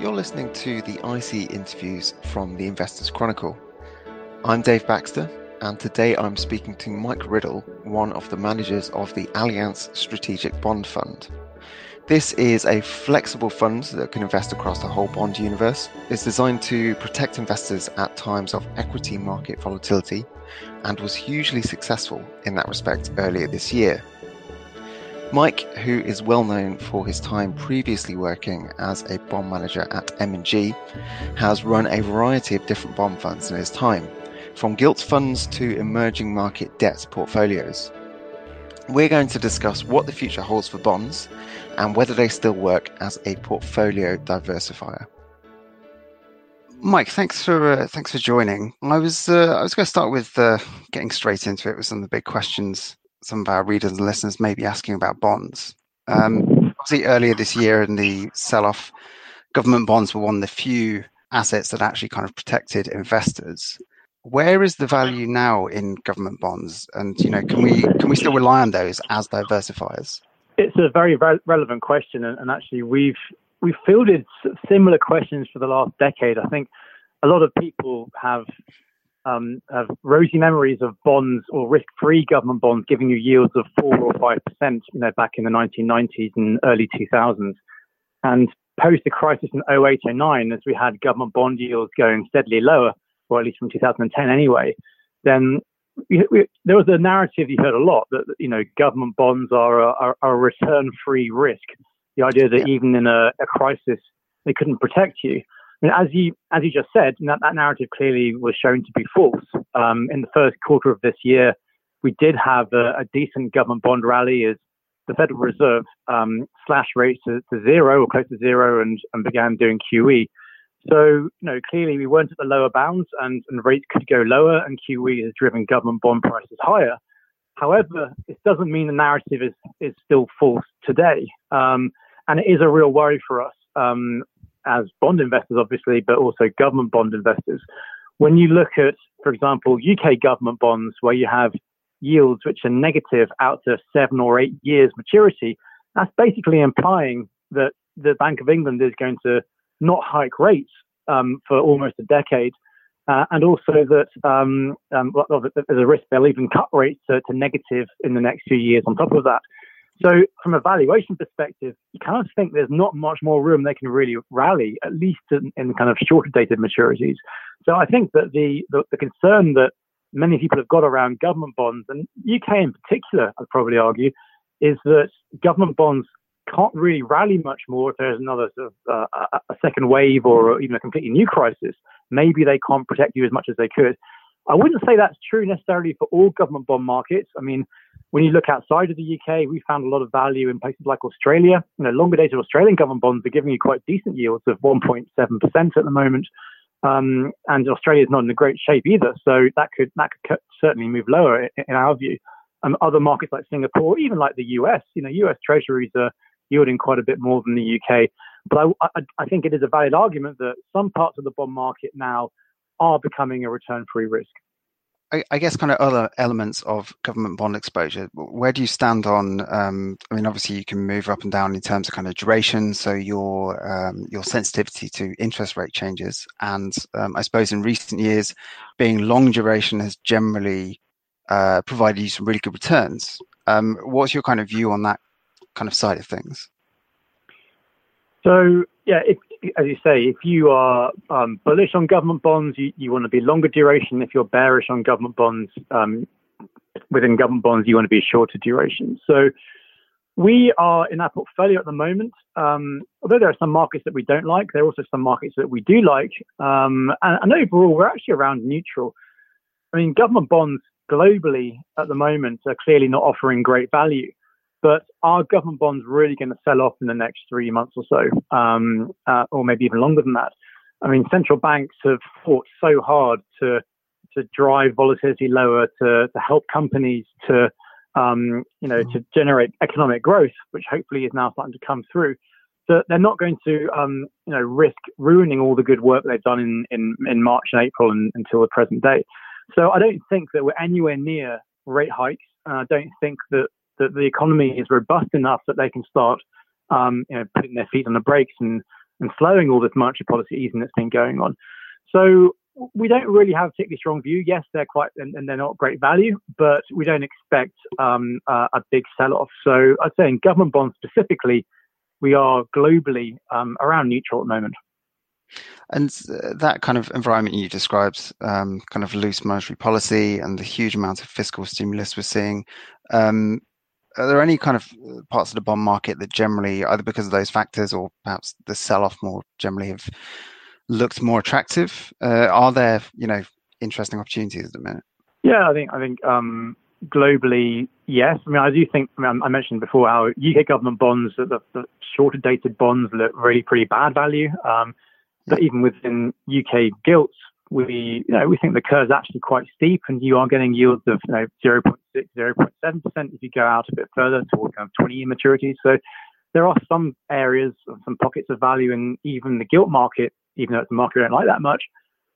You're listening to the IC interviews from the Investors Chronicle. I'm Dave Baxter, and today I'm speaking to Mike Riddle, one of the managers of the Allianz Strategic Bond Fund. This is a flexible fund that can invest across the whole bond universe. It's designed to protect investors at times of equity market volatility and was hugely successful in that respect earlier this year. Mike, who is well known for his time previously working as a bond manager at M&G, has run a variety of different bond funds in his time, from gilt funds to emerging market debt portfolios. We're going to discuss what the future holds for bonds and whether they still work as a portfolio diversifier. Mike, thanks for uh, thanks for joining. I was uh, I was going to start with uh, getting straight into it with some of the big questions some of our readers and listeners may be asking about bonds. Um, obviously, earlier this year in the sell off, government bonds were one of the few assets that actually kind of protected investors. Where is the value now in government bonds, and you know, can we can we still rely on those as diversifiers? It's a very re- relevant question, and, and actually, we've we've fielded similar questions for the last decade. I think a lot of people have um, have rosy memories of bonds or risk-free government bonds giving you yields of four or five percent, you know, back in the 1990s and early 2000s. And post the crisis in 08, 09, as we had government bond yields going steadily lower, or at least from 2010 anyway, then we, we, there was a narrative you heard a lot that you know government bonds are a, are, are a return-free risk. The idea that even in a, a crisis they couldn't protect you. I mean, as you as you just said, that, that narrative clearly was shown to be false. Um, in the first quarter of this year, we did have a, a decent government bond rally as the Federal Reserve um, slashed rates to, to, zero or close to zero and, and began doing QE. So, you know, clearly we weren't at the lower bounds and, and rates could go lower and QE has driven government bond prices higher. However, it doesn't mean the narrative is, is still false today. Um, and it is a real worry for us. Um, as bond investors, obviously, but also government bond investors. When you look at, for example, UK government bonds, where you have yields which are negative out to seven or eight years maturity, that's basically implying that the Bank of England is going to not hike rates um, for almost a decade. Uh, and also that um, um, there's a risk they'll even cut rates to, to negative in the next few years on top of that. So, from a valuation perspective, you kind of think there's not much more room they can really rally, at least in, in kind of shorter dated maturities. So, I think that the, the, the concern that many people have got around government bonds, and UK in particular, I'd probably argue, is that government bonds can't really rally much more if there's another sort of uh, a second wave or even a completely new crisis. Maybe they can't protect you as much as they could. I wouldn't say that's true necessarily for all government bond markets. I mean, when you look outside of the UK, we found a lot of value in places like Australia. You know, longer dated Australian government bonds are giving you quite decent yields of 1.7% at the moment. Um, and Australia is not in a great shape either. So that could that could certainly move lower in, our view. Um, other markets like Singapore, even like the US, you know, US treasuries are yielding quite a bit more than the UK. But I, I, I think it is a valid argument that some parts of the bond market now are becoming a return-free risk. I, I, guess kind of other elements of government bond exposure. Where do you stand on? Um, I mean, obviously you can move up and down in terms of kind of duration, so your um, your sensitivity to interest rate changes, and um, I suppose in recent years, being long duration has generally uh, provided you some really good returns. Um, what's your kind of view on that kind of side of things? So yeah, as you say, if you are um, bullish on government bonds, you, you, want to be longer duration. If you're bearish on government bonds, um, within government bonds, you want to be shorter duration. So we are in our portfolio at the moment. Um, although there are some markets that we don't like, there are also some markets that we do like. Um, and, and overall, we're actually around neutral. I mean, government bonds globally at the moment are clearly not offering great value. But are government bonds really going to sell off in the next three months or so, um, uh, or maybe even longer than that? I mean, central banks have fought so hard to to drive volatility lower, to to help companies to um, you know to generate economic growth, which hopefully is now starting to come through. So they're not going to um, you know risk ruining all the good work they've done in in, in March and April and, until the present day. So I don't think that we're anywhere near rate hikes. I don't think that that the economy is robust enough that they can start um, you know, putting their feet on the brakes and, and slowing all this monetary policy easing that's been going on. So we don't really have a particularly strong view. Yes, they're quite and, and they're not great value, but we don't expect um, uh, a big sell-off. So I'd say in government bonds specifically, we are globally um, around neutral at the moment. And that kind of environment you described, um, kind of loose monetary policy and the huge amount of fiscal stimulus we're seeing, um, are there any kind of parts of the bond market that generally, either because of those factors or perhaps the sell-off more generally, have looked more attractive? Uh, are there, you know, interesting opportunities at the minute? Yeah, I think I think um, globally, yes. I mean, I do think I, mean, I mentioned before how UK government bonds, the, the shorter dated bonds, look really pretty bad value. Um, but even within UK gilts, we you know we think the curve is actually quite steep, and you are getting yields of you know 0.6, 0.7 percent if you go out a bit further toward kind of 20 year maturities. So there are some areas, some pockets of value in even the gilt market even though it's a market we don't like that much.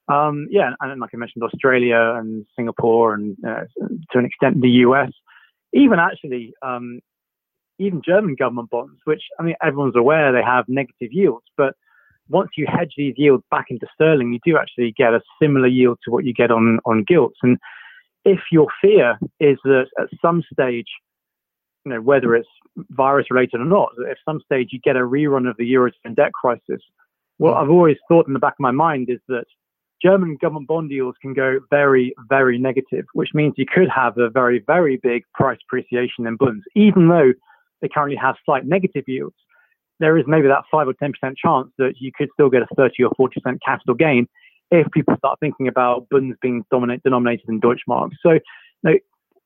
Um, yeah, and like I mentioned, Australia and Singapore, and uh, to an extent the US, even actually, um, even German government bonds, which I mean everyone's aware they have negative yields, but once you hedge these yields back into sterling, you do actually get a similar yield to what you get on on gilts. And if your fear is that at some stage, you know whether it's virus related or not, at some stage you get a rerun of the eurozone debt crisis what I've always thought in the back of my mind is that German government bond yields can go very, very negative, which means you could have a very, very big price appreciation in bonds, even though they currently have slight negative yields. There is maybe that five or ten percent chance that you could still get a thirty or forty percent capital gain if people start thinking about bonds being dominate, denominated in Deutschmark. So, you know,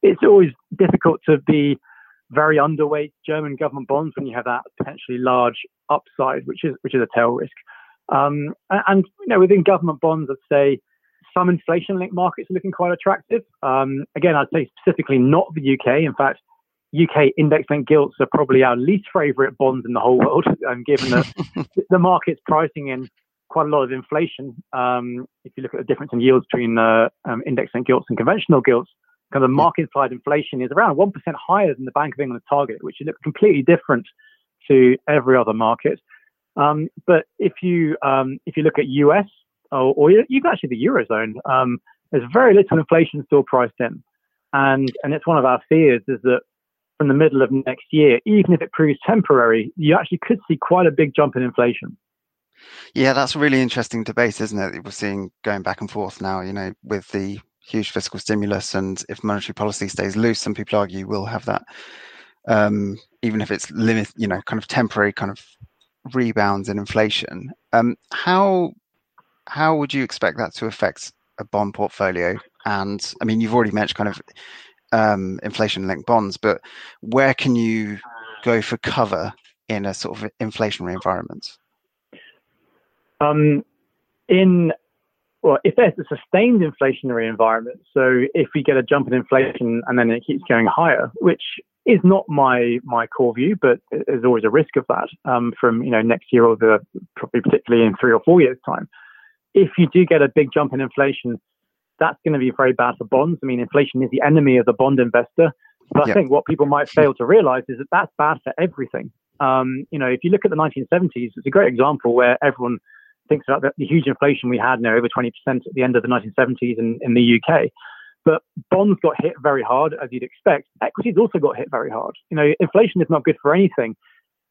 it's always difficult to be very underweight German government bonds when you have that potentially large upside, which is which is a tail risk. Um, and you know, within government bonds, I'd say some inflation-linked markets are looking quite attractive. Um, again, I'd say specifically not the UK. In fact, UK index-linked gilts are probably our least favourite bonds in the whole world, um, given that the market's pricing in quite a lot of inflation. Um, if you look at the difference in yields between uh, um, index-linked gilts and conventional gilts, kind of the market implied inflation is around 1% higher than the Bank of England target, which is completely different to every other market. Um, but if you um, if you look at US or, or even actually the eurozone, um, there's very little inflation still priced in, and and it's one of our fears is that from the middle of next year, even if it proves temporary, you actually could see quite a big jump in inflation. Yeah, that's a really interesting debate, isn't it? We're seeing going back and forth now. You know, with the huge fiscal stimulus, and if monetary policy stays loose, some people argue we'll have that, um, even if it's limit, you know, kind of temporary, kind of rebounds in inflation. Um, how how would you expect that to affect a bond portfolio? And I mean, you've already mentioned kind of um, inflation-linked bonds, but where can you go for cover in a sort of inflationary environment? Um, in well, if there's a sustained inflationary environment, so if we get a jump in inflation and then it keeps going higher, which is not my my core view, but there's always a risk of that um, from you know next year or the probably particularly in three or four years time. If you do get a big jump in inflation, that's going to be very bad for bonds. I mean, inflation is the enemy of the bond investor. But I think what people might fail to realize is that that's bad for everything. Um, you know, if you look at the 1970s, it's a great example where everyone thinks about the, the huge inflation we had, you know, over 20% at the end of the 1970s in, in the UK. But bonds got hit very hard, as you'd expect. Equities also got hit very hard. You know, inflation is not good for anything,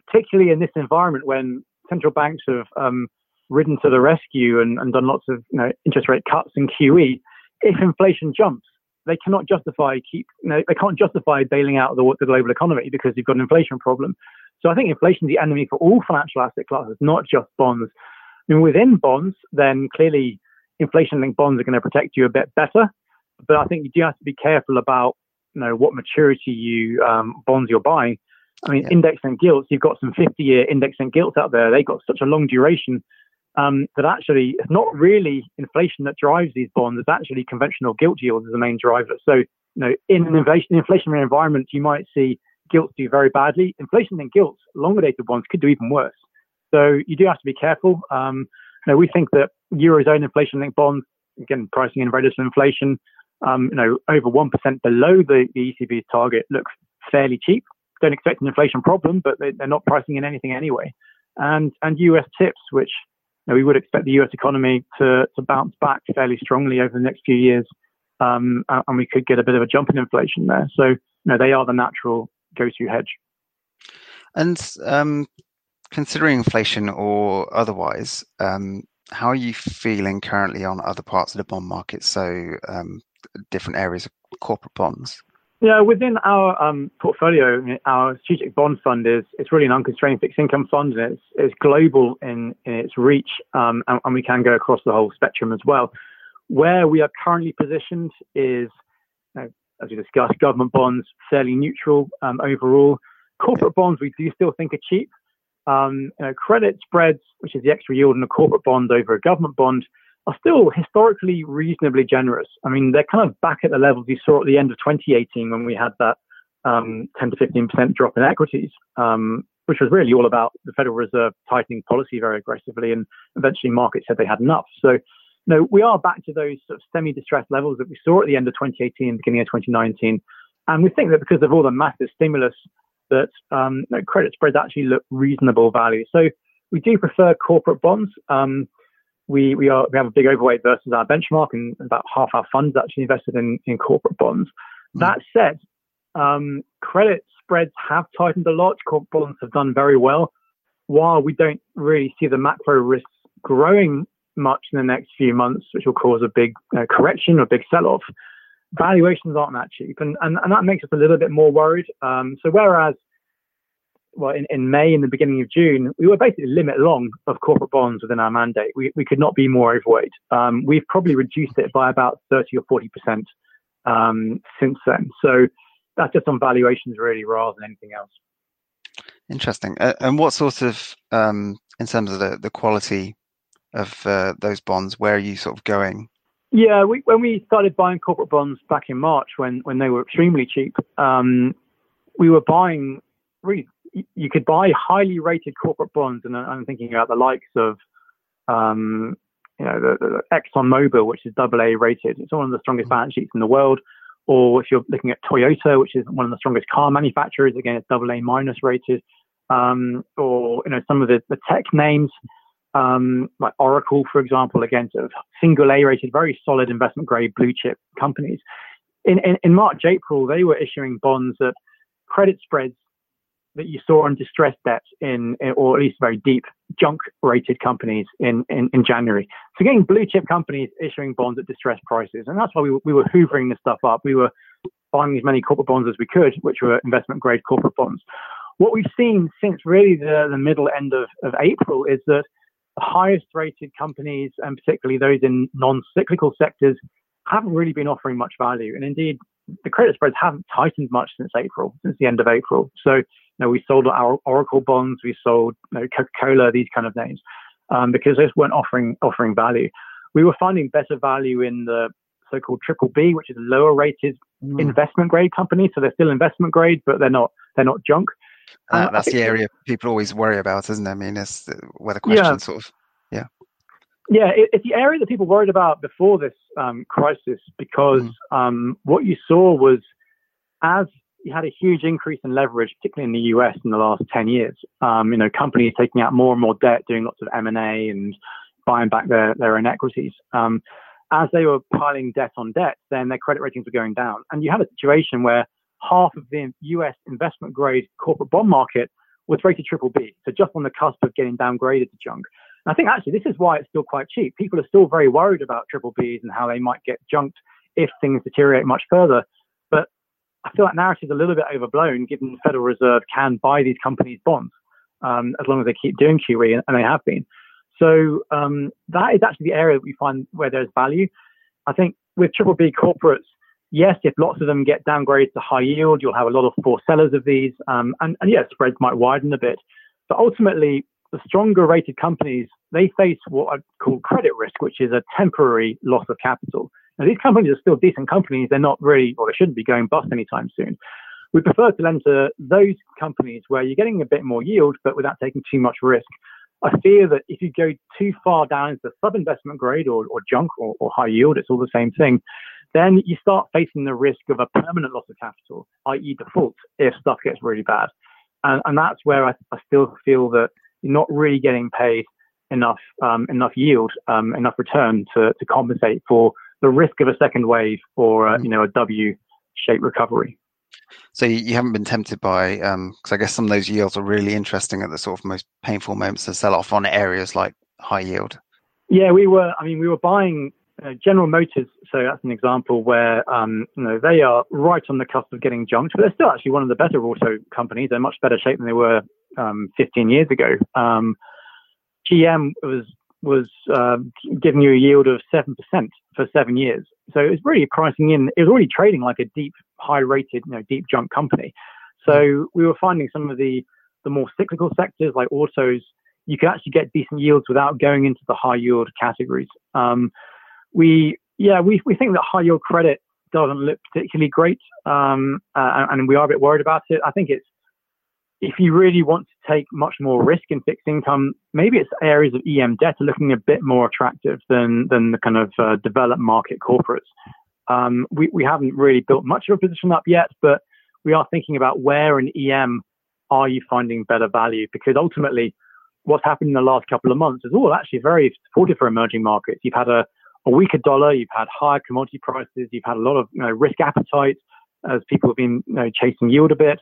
particularly in this environment when central banks have um, ridden to the rescue and, and, done lots of you know interest rate cuts and QE. If inflation jumps, they cannot justify keep you know they can't justify bailing out the, the global economy because you've got an inflation problem. So I think inflation is the enemy for all financial asset classes, not just bonds. I mean, within bonds, then clearly inflation-linked bonds are going to protect you a bit better but I think you do have to be careful about you know what maturity you um, bonds you're buying. I mean, yeah. index-linked gilts. You've got some 50-year index-linked gilts out there. They've got such a long duration um, that actually it's not really inflation that drives these bonds. It's actually conventional gilt yields as the main driver. So, you know, in an inflation, inflationary environment, you might see gilts do very badly. Inflation-linked gilts, longer dated ones, could do even worse. So you do have to be careful. Um, you know, we think that eurozone inflation-linked bonds, again, pricing in little inflation, um, you know, over 1% below the, the ECB's target looks fairly cheap. don't expect an inflation problem, but they, are not pricing in anything anyway. And and US TIPS, which know, we would expect the US economy to to bounce back fairly strongly over the next few years, um, and we could get a bit of a jump in inflation there. So you know, they are the natural go-to hedge. And um, considering inflation or otherwise, um, how are you feeling currently on other parts of the bond market? So um, different areas of corporate bonds. Yeah, within our um, portfolio, our strategic bond fund is it's really an unconstrained fixed income fund, and it's it's global in, in its reach, um, and, and, we can go across the whole spectrum as well. Where we are currently positioned is, know, as we discussed, government bonds fairly neutral um, overall. Corporate bonds we do still think are cheap. Um, you know, credit spreads, which is the extra yield in a corporate bond over a government bond, are still historically reasonably generous. I mean, they're kind of back at the levels you saw at the end of 2018 when we had that um, 10 to 15% drop in equities, um, which was really all about the Federal Reserve tightening policy very aggressively, and eventually markets said they had enough. So, no, we are back to those sort of semi-distressed levels that we saw at the end of 2018, and beginning of 2019, and we think that because of all the massive stimulus, that um, credit spreads actually look reasonable value. So we do prefer corporate bonds. Um, we we are we have a big overweight versus our benchmark, and about half our funds actually invested in in corporate bonds. Mm. That said, um, credit spreads have tightened a lot. Corporate bonds have done very well. While we don't really see the macro risks growing much in the next few months, which will cause a big uh, correction or a big sell-off, valuations aren't that cheap, and, and and that makes us a little bit more worried. Um, so whereas well, in, in May and the beginning of June, we were basically limit long of corporate bonds within our mandate. We, we could not be more overweight. Um, we've probably reduced it by about 30 or 40% um, since then. So that's just on valuations, really, rather than anything else. Interesting. Uh, and what sort of, um, in terms of the, the quality of uh, those bonds, where are you sort of going? Yeah, we, when we started buying corporate bonds back in March, when when they were extremely cheap, um, we were buying really you could buy highly rated corporate bonds, and I'm thinking about the likes of, um, you know, the, the Exxon Mobil, which is AA rated. It's one of the strongest balance sheets in the world. Or if you're looking at Toyota, which is one of the strongest car manufacturers, again, it's AA minus rated. Um, or you know, some of the, the tech names, um, like Oracle, for example, again, sort of single A rated, very solid investment grade blue chip companies. In, in, in March, April, they were issuing bonds at credit spreads that you saw on distressed debt in, or at least very deep junk rated companies in, in, in, January. So getting blue chip companies issuing bonds at distressed prices. And that's why we, we were hoovering this stuff up. We were buying as many corporate bonds as we could, which were investment grade corporate bonds. What we've seen since really the, the middle end of, of April is that the highest rated companies, and particularly those in non cyclical sectors, haven't really been offering much value. And indeed, the credit spreads haven't tightened much since April, since the end of April. So you know, we sold our Oracle bonds, we sold you know, Coca-Cola, these kind of names, um, because those weren't offering offering value. We were finding better value in the so-called triple B, which is lower rated mm. investment grade companies. So they're still investment grade, but they're not they're not junk. Uh, that's the area people always worry about, isn't it? I mean, it's where the question yeah. sort of yeah. It, it's the area that people worried about before this um, crisis because mm. um, what you saw was as you had a huge increase in leverage, particularly in the US in the last 10 years. Um, you know, companies taking out more and more debt, doing lots of M&A and buying back their, their own equities. Um, as they were piling debt on debt, then their credit ratings were going down. And you had a situation where half of the US investment grade corporate bond market was rated triple B. So just on the cusp of getting downgraded to junk. I think actually this is why it's still quite cheap. People are still very worried about triple Bs and how they might get junked if things deteriorate much further. But I feel that narrative is a little bit overblown, given the Federal Reserve can buy these companies' bonds um, as long as they keep doing QE, and they have been. So um, that is actually the area that we find where there's value. I think with triple B corporates, yes, if lots of them get downgraded to high yield, you'll have a lot of forced sellers of these, um, and, and yes, spreads might widen a bit. But ultimately, the stronger rated companies, they face what I call credit risk, which is a temporary loss of capital. Now, these companies are still decent companies. They're not really, or they shouldn't be going bust anytime soon. We prefer to lend to those companies where you're getting a bit more yield, but without taking too much risk. I fear that if you go too far down into sub-investment grade or, or junk or, or, high yield, it's all the same thing, then you start facing the risk of a permanent loss of capital, i.e., default, if stuff gets really bad. And, and that's where I, I still feel that you're not really getting paid enough um, enough yield, um, enough return to, to compensate for the risk of a second wave or uh, you know a W-shaped recovery. So you haven't been tempted by, because um, I guess some of those yields are really interesting at the sort of most painful moments to sell off on areas like high yield. Yeah, we were. I mean, we were buying uh, General Motors. So that's an example where um, you know they are right on the cusp of getting junked, but they're still actually one of the better auto companies. They're much better shape than they were um, 15 years ago. GM was was uh, giving you a yield of seven percent for seven years. So it was really pricing in. It was already trading like a deep, high-rated, you know, deep junk company. So we were finding some of the the more cyclical sectors like autos, you could actually get decent yields without going into the high yield categories. Um, we yeah we we think that high yield credit doesn't look particularly great, um, uh, and we are a bit worried about it. I think it's if you really want to take much more risk in fixed income, maybe it's areas of EM debt are looking a bit more attractive than than the kind of uh, developed market corporates. Um, we we haven't really built much of a position up yet, but we are thinking about where in EM are you finding better value because ultimately what's happened in the last couple of months is all actually very supportive for emerging markets. You've had a, a weaker dollar, you've had higher commodity prices, you've had a lot of you know, risk appetite as people have been you know, chasing yield a bit.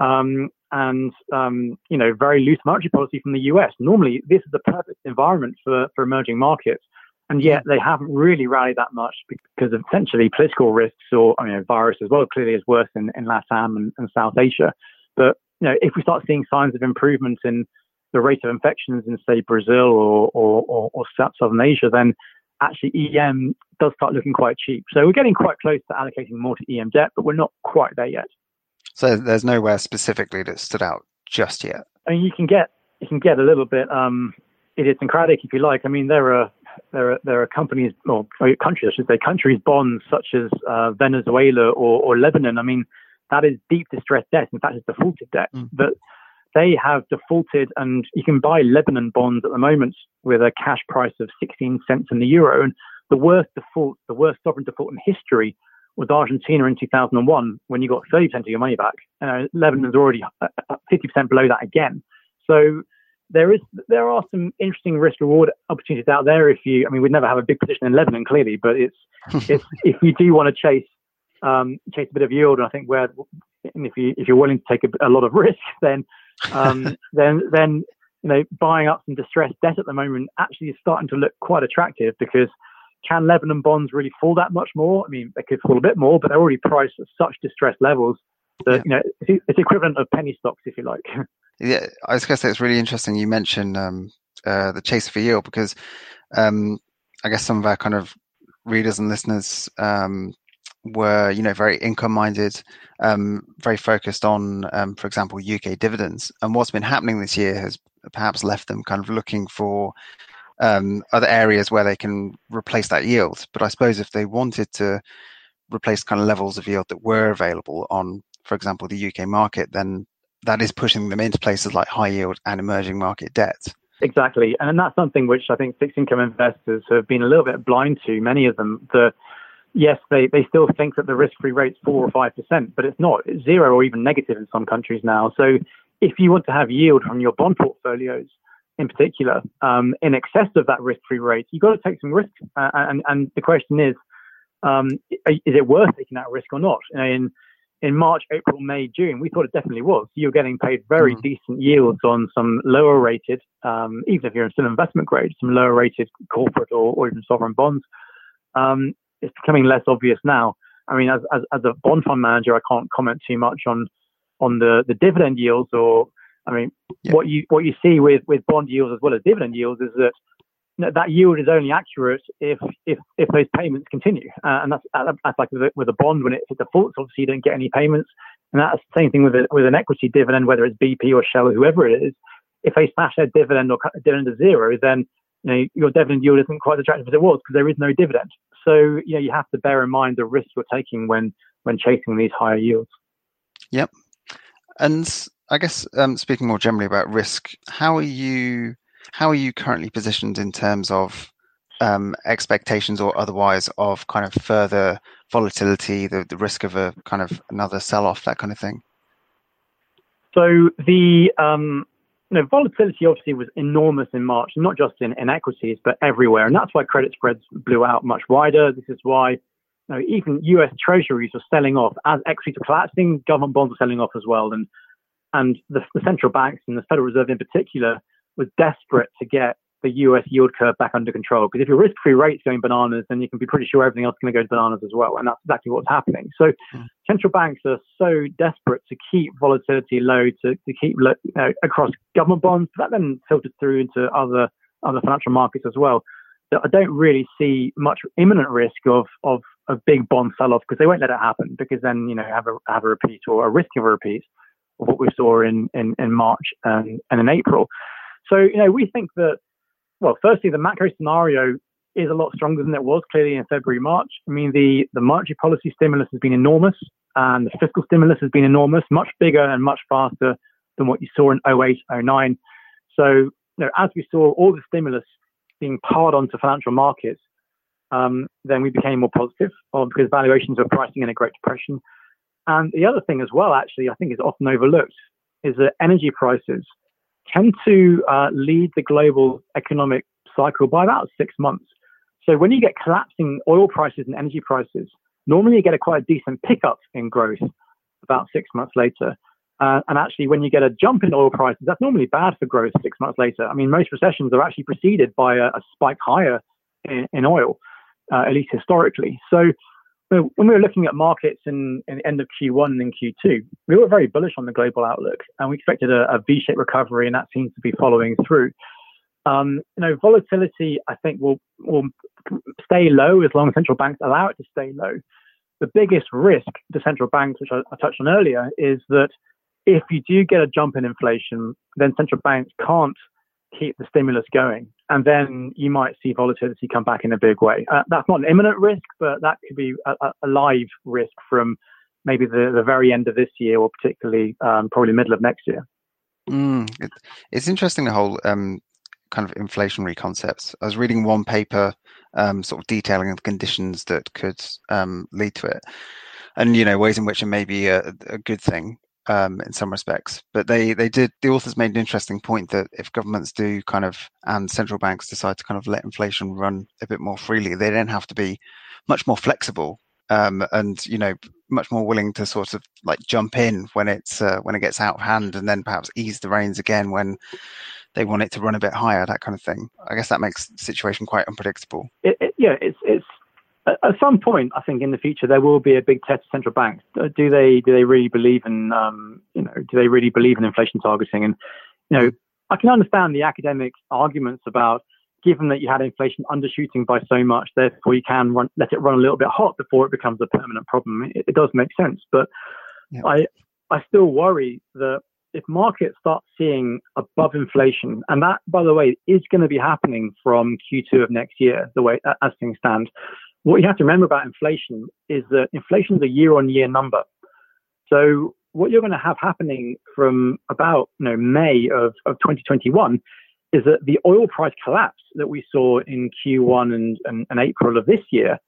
Um, and um, you know very loose monetary policy from the US. Normally, this is the perfect environment for, for emerging markets, and yet they haven't really rallied that much because of essentially political risks or I mean, virus as well. Clearly, is worse in, in LATAM and, and South Asia. But you know, if we start seeing signs of improvement in the rate of infections in say Brazil or or, or, or Southern Asia, then actually EM does start looking quite cheap. So we're getting quite close to allocating more to EM debt, but we're not quite there yet. So there's nowhere specifically that stood out just yet. I mean, you can get you can get a little bit um, idiosyncratic if you like. I mean, there are there are there are companies or countries, I should say, countries bonds such as uh, Venezuela or, or Lebanon. I mean, that is deep distressed debt. In fact, it's defaulted debt. Mm. But they have defaulted, and you can buy Lebanon bonds at the moment with a cash price of 16 cents in the euro. And the worst default, the worst sovereign default in history was Argentina in 2001 when you got 30% of your money back. Uh, Lebanon's already 50% uh, uh, below that again. So there is there are some interesting risk reward opportunities out there. If you, I mean, we'd never have a big position in Lebanon clearly, but it's it's if you do want to chase um, chase a bit of yield, and I think where if you if you're willing to take a, a lot of risk, then um, then then you know buying up some distressed debt at the moment actually is starting to look quite attractive because can Lebanon bonds really fall that much more? I mean, they could fall a bit more, but they're already priced at such distressed levels that, yeah. you know, it's, it's equivalent of penny stocks, if you like. yeah, I was going to say it's really interesting you mentioned um, uh, the chase for yield because um, I guess some of our kind of readers and listeners um, were, you know, very income minded, um, very focused on, um, for example, UK dividends. And what's been happening this year has perhaps left them kind of looking for um, other areas where they can replace that yield. But I suppose if they wanted to replace kind of levels of yield that were available on, for example, the UK market, then that is pushing them into places like high yield and emerging market debt. Exactly. And that's something which I think fixed income investors have been a little bit blind to, many of them. The yes, they, they still think that the risk free rate's four or five percent, but it's not. It's zero or even negative in some countries now. So if you want to have yield from your bond portfolios, in particular, um, in excess of that risk-free rate, you've got to take some risk. Uh, and, and the question is, um, is it worth taking that risk or not? in in March, April, May, June, we thought it definitely was. You're getting paid very mm. decent yields on some lower rated, um, even if you're in still investment grade, some lower rated corporate or, or even sovereign bonds. Um, it's becoming less obvious now. I mean, as, as, as a bond fund manager, I can't comment too much on on the, the dividend yields or I mean, yeah. what you what you see with with bond yields as well as dividend yields is that you know, that yield is only accurate if if if those payments continue, uh, and that's that's like with a, with a bond when it, it defaults, obviously you don't get any payments, and that's the same thing with a, with an equity dividend, whether it's BP or Shell or whoever it is. If they smash their dividend or cut the dividend to zero, then you know, your dividend yield isn't quite as attractive as it was because there is no dividend. So you know, you have to bear in mind the risk you're taking when when chasing these higher yields. Yep. And I guess um, speaking more generally about risk, how are you how are you currently positioned in terms of um, expectations or otherwise of kind of further volatility, the, the risk of a kind of another sell off, that kind of thing? So the um, you know, volatility obviously was enormous in March, not just in, in equities, but everywhere. And that's why credit spreads blew out much wider. This is why you know, even US treasuries are selling off as equities are collapsing, government bonds are selling off as well. And, and the, the central banks and the Federal Reserve in particular was desperate to get the US yield curve back under control. Because if your risk free rate's going bananas, then you can be pretty sure everything else is going to go bananas as well. And that's exactly what's happening. So mm. central banks are so desperate to keep volatility low, to, to keep you know, across government bonds. That then filters through into other, other financial markets as well. So I don't really see much imminent risk of, of a big bond sell off because they won't let it happen because then, you know, have a, have a repeat or a risk of a repeat of what we saw in, in, in March and, and in April. So, you know, we think that well, firstly, the macro scenario is a lot stronger than it was clearly in February, March. I mean, the, the monetary policy stimulus has been enormous and the fiscal stimulus has been enormous, much bigger and much faster than what you saw in 08, 09. So, you know, as we saw all the stimulus being poured onto financial markets, um, then we became more positive because valuations were pricing in a Great Depression. And the other thing as well, actually, I think is often overlooked, is that energy prices tend to uh, lead the global economic cycle by about six months. So when you get collapsing oil prices and energy prices, normally you get a quite a decent pickup in growth about six months later. Uh, and actually, when you get a jump in oil prices, that's normally bad for growth six months later. I mean, most recessions are actually preceded by a, a spike higher in, in oil, uh, at least historically. So when we were looking at markets in, in the end of Q1 and Q2, we were very bullish on the global outlook, and we expected a a V-shaped recovery, and that seems to be following through. Um, you know, volatility, I think, will will stay low as long as central banks allow it to stay low. The biggest risk to central banks, which I, I touched on earlier, is that if you do get a jump in inflation, then central banks can't keep the stimulus going. And then you might see volatility come back in a big way. Uh, that's not an imminent risk, but that could be a, a live risk from maybe the, the very end of this year or particularly um, probably middle of next year. Mm, it, it's interesting the whole um, kind of inflationary concepts. I was reading one paper um, sort of detailing the conditions that could um, lead to it and you know ways in which it may be a, a good thing um, in some respects. But they they did the authors made an interesting point that if governments do kind of and central banks decide to kind of let inflation run a bit more freely, they then have to be much more flexible um, and you know much more willing to sort of like jump in when it's uh, when it gets out of hand, and then perhaps ease the reins again when they want it to run a bit higher, that kind of thing. I guess that makes the situation quite unpredictable. It, it, yeah, it's it's at some point, I think in the future there will be a big test of central banks. Uh, do they do they really believe in um, you know do they really believe in inflation targeting? And you know I can understand the academic arguments about given that you had inflation undershooting by so much, therefore you can run, let it run a little bit hot before it becomes a permanent problem. It, it does make sense, but yeah. I I still worry that if markets start seeing above inflation, and that, by the way, is going to be happening from Q2 of next year, the way as things stand, what you have to remember about inflation is that inflation is a year on year number. So what you're going to have happening from about you know, May of, of 2021 is that the oil price collapse that we saw in Q1 and, and, and April of this year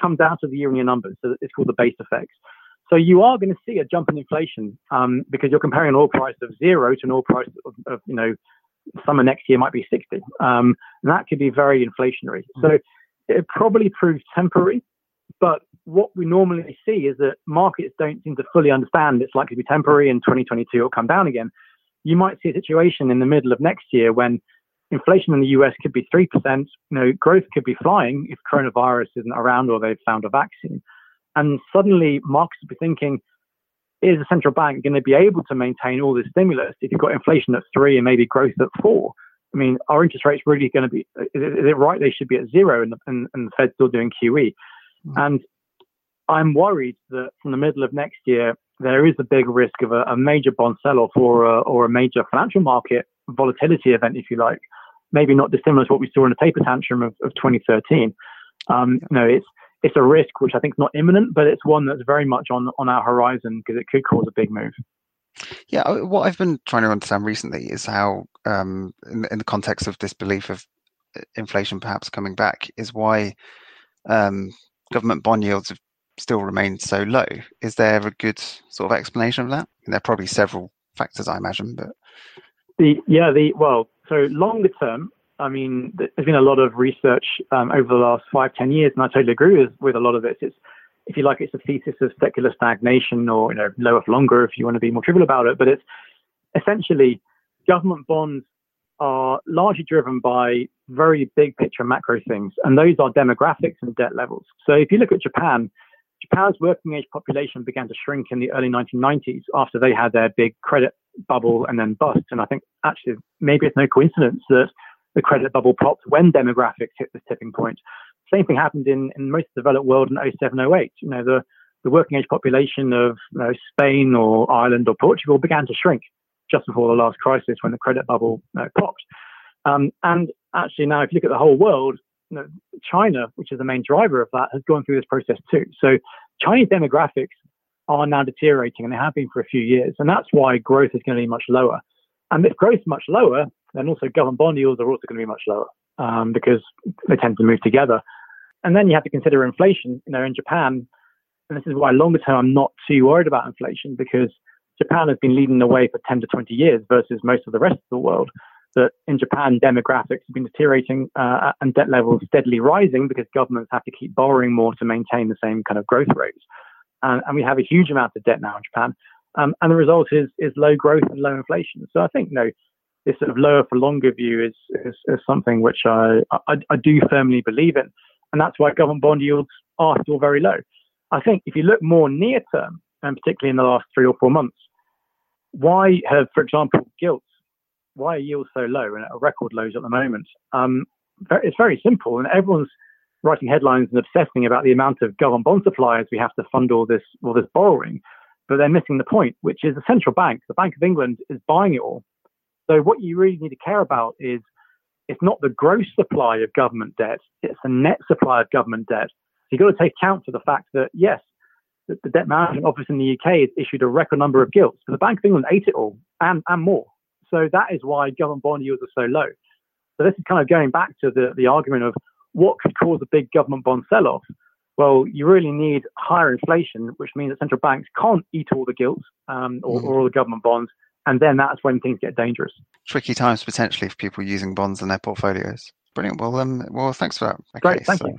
comes out of the year on year numbers. So it's called the base effects. So you are going to see a jump in inflation um, because you're comparing an oil price of zero to an oil price of, of you know, summer next year might be 60. Um, that could be very inflationary. So it probably proves temporary, but what we normally see is that markets don't seem to fully understand it's likely to be temporary in 2022 will come down again. You might see a situation in the middle of next year when inflation in the US could be 3%, you know, growth could be flying if coronavirus isn't around or they've found a vaccine. And suddenly markets will be thinking, is the central bank going to be able to maintain all this stimulus if you've got inflation at three and maybe growth at four? I mean, are interest rates really going to be? Is it, right they should be at zero and the, and, and the Fed's still doing QE? Mm. And I'm worried that from the middle of next year there is a big risk of a, a major bond sell-off or a, or a major financial market volatility event, if you like. Maybe not dissimilar to what we saw in the taper tantrum of, of 2013. Um, you know, it's it's a risk which I think is not imminent, but it's one that's very much on on our horizon because it could cause a big move. Yeah, what I've been trying to understand recently is how, um, in, in, the context of this belief of inflation perhaps coming back is why um, government bond yields have still remained so low. Is there a good sort of explanation of that? And there are probably several factors, I imagine, but the yeah the well so longer term. I mean, there's been a lot of research um, over the last five, ten years, and I totally agree with, with a lot of it. It's, if you like, it's a thesis of secular stagnation, or you know, lower for longer, if you want to be more trivial about it. But it's essentially government bonds are largely driven by very big picture macro things, and those are demographics and debt levels. So if you look at Japan, Japan's working age population began to shrink in the early 1990s after they had their big credit bubble and then bust. And I think actually maybe it's no coincidence that the credit bubble popped when demographics hit this tipping point. Same thing happened in, in most of the developed world in 07, 08. You know, the, the working age population of you know, Spain or Ireland or Portugal began to shrink just before the last crisis when the credit bubble uh, popped. Um, and actually now, if you look at the whole world, you know, China, which is the main driver of that, has gone through this process too. So Chinese demographics are now deteriorating, and they have been for a few years, and that's why growth is going to be much lower. And if growth is much lower, then also government bond yields are also going to be much lower um, because they tend to move together. And then you have to consider inflation. You know, in Japan, and this is why longer term I'm not too worried about inflation because Japan has been leading the way for 10 to 20 years versus most of the rest of the world that in Japan, demographics have been deteriorating uh, and debt levels steadily rising because governments have to keep borrowing more to maintain the same kind of growth rates. And, and we have a huge amount of debt now in Japan. Um, and the result is, is low growth and low inflation. So I think, you know, this sort of lower for longer view is, is, is something which I, I, I do firmly believe in. And that's why government bond yields are still very low. I think if you look more near term, and particularly in the last three or four months, why have, for example, gilts why are yields so low and at record lows at the moment? Um, it's very simple, and everyone's writing headlines and obsessing about the amount of government bond suppliers we have to fund all this all this borrowing, but they're missing the point, which is the central bank, the Bank of England, is buying it all. So what you really need to care about is it's not the gross supply of government debt, it's the net supply of government debt. So you've got to take account for the fact that yes, the, the debt management office in the UK has issued a record number of gilts, but the Bank of England ate it all and, and more. So that is why government bond yields are so low. So this is kind of going back to the, the argument of what could cause a big government bond sell-off. Well, you really need higher inflation, which means that central banks can't eat all the gilts um, or, mm. or all the government bonds, and then that's when things get dangerous. Tricky times potentially for people using bonds in their portfolios. Brilliant. Well, um, well, thanks for that. Okay, Great, thank so. you.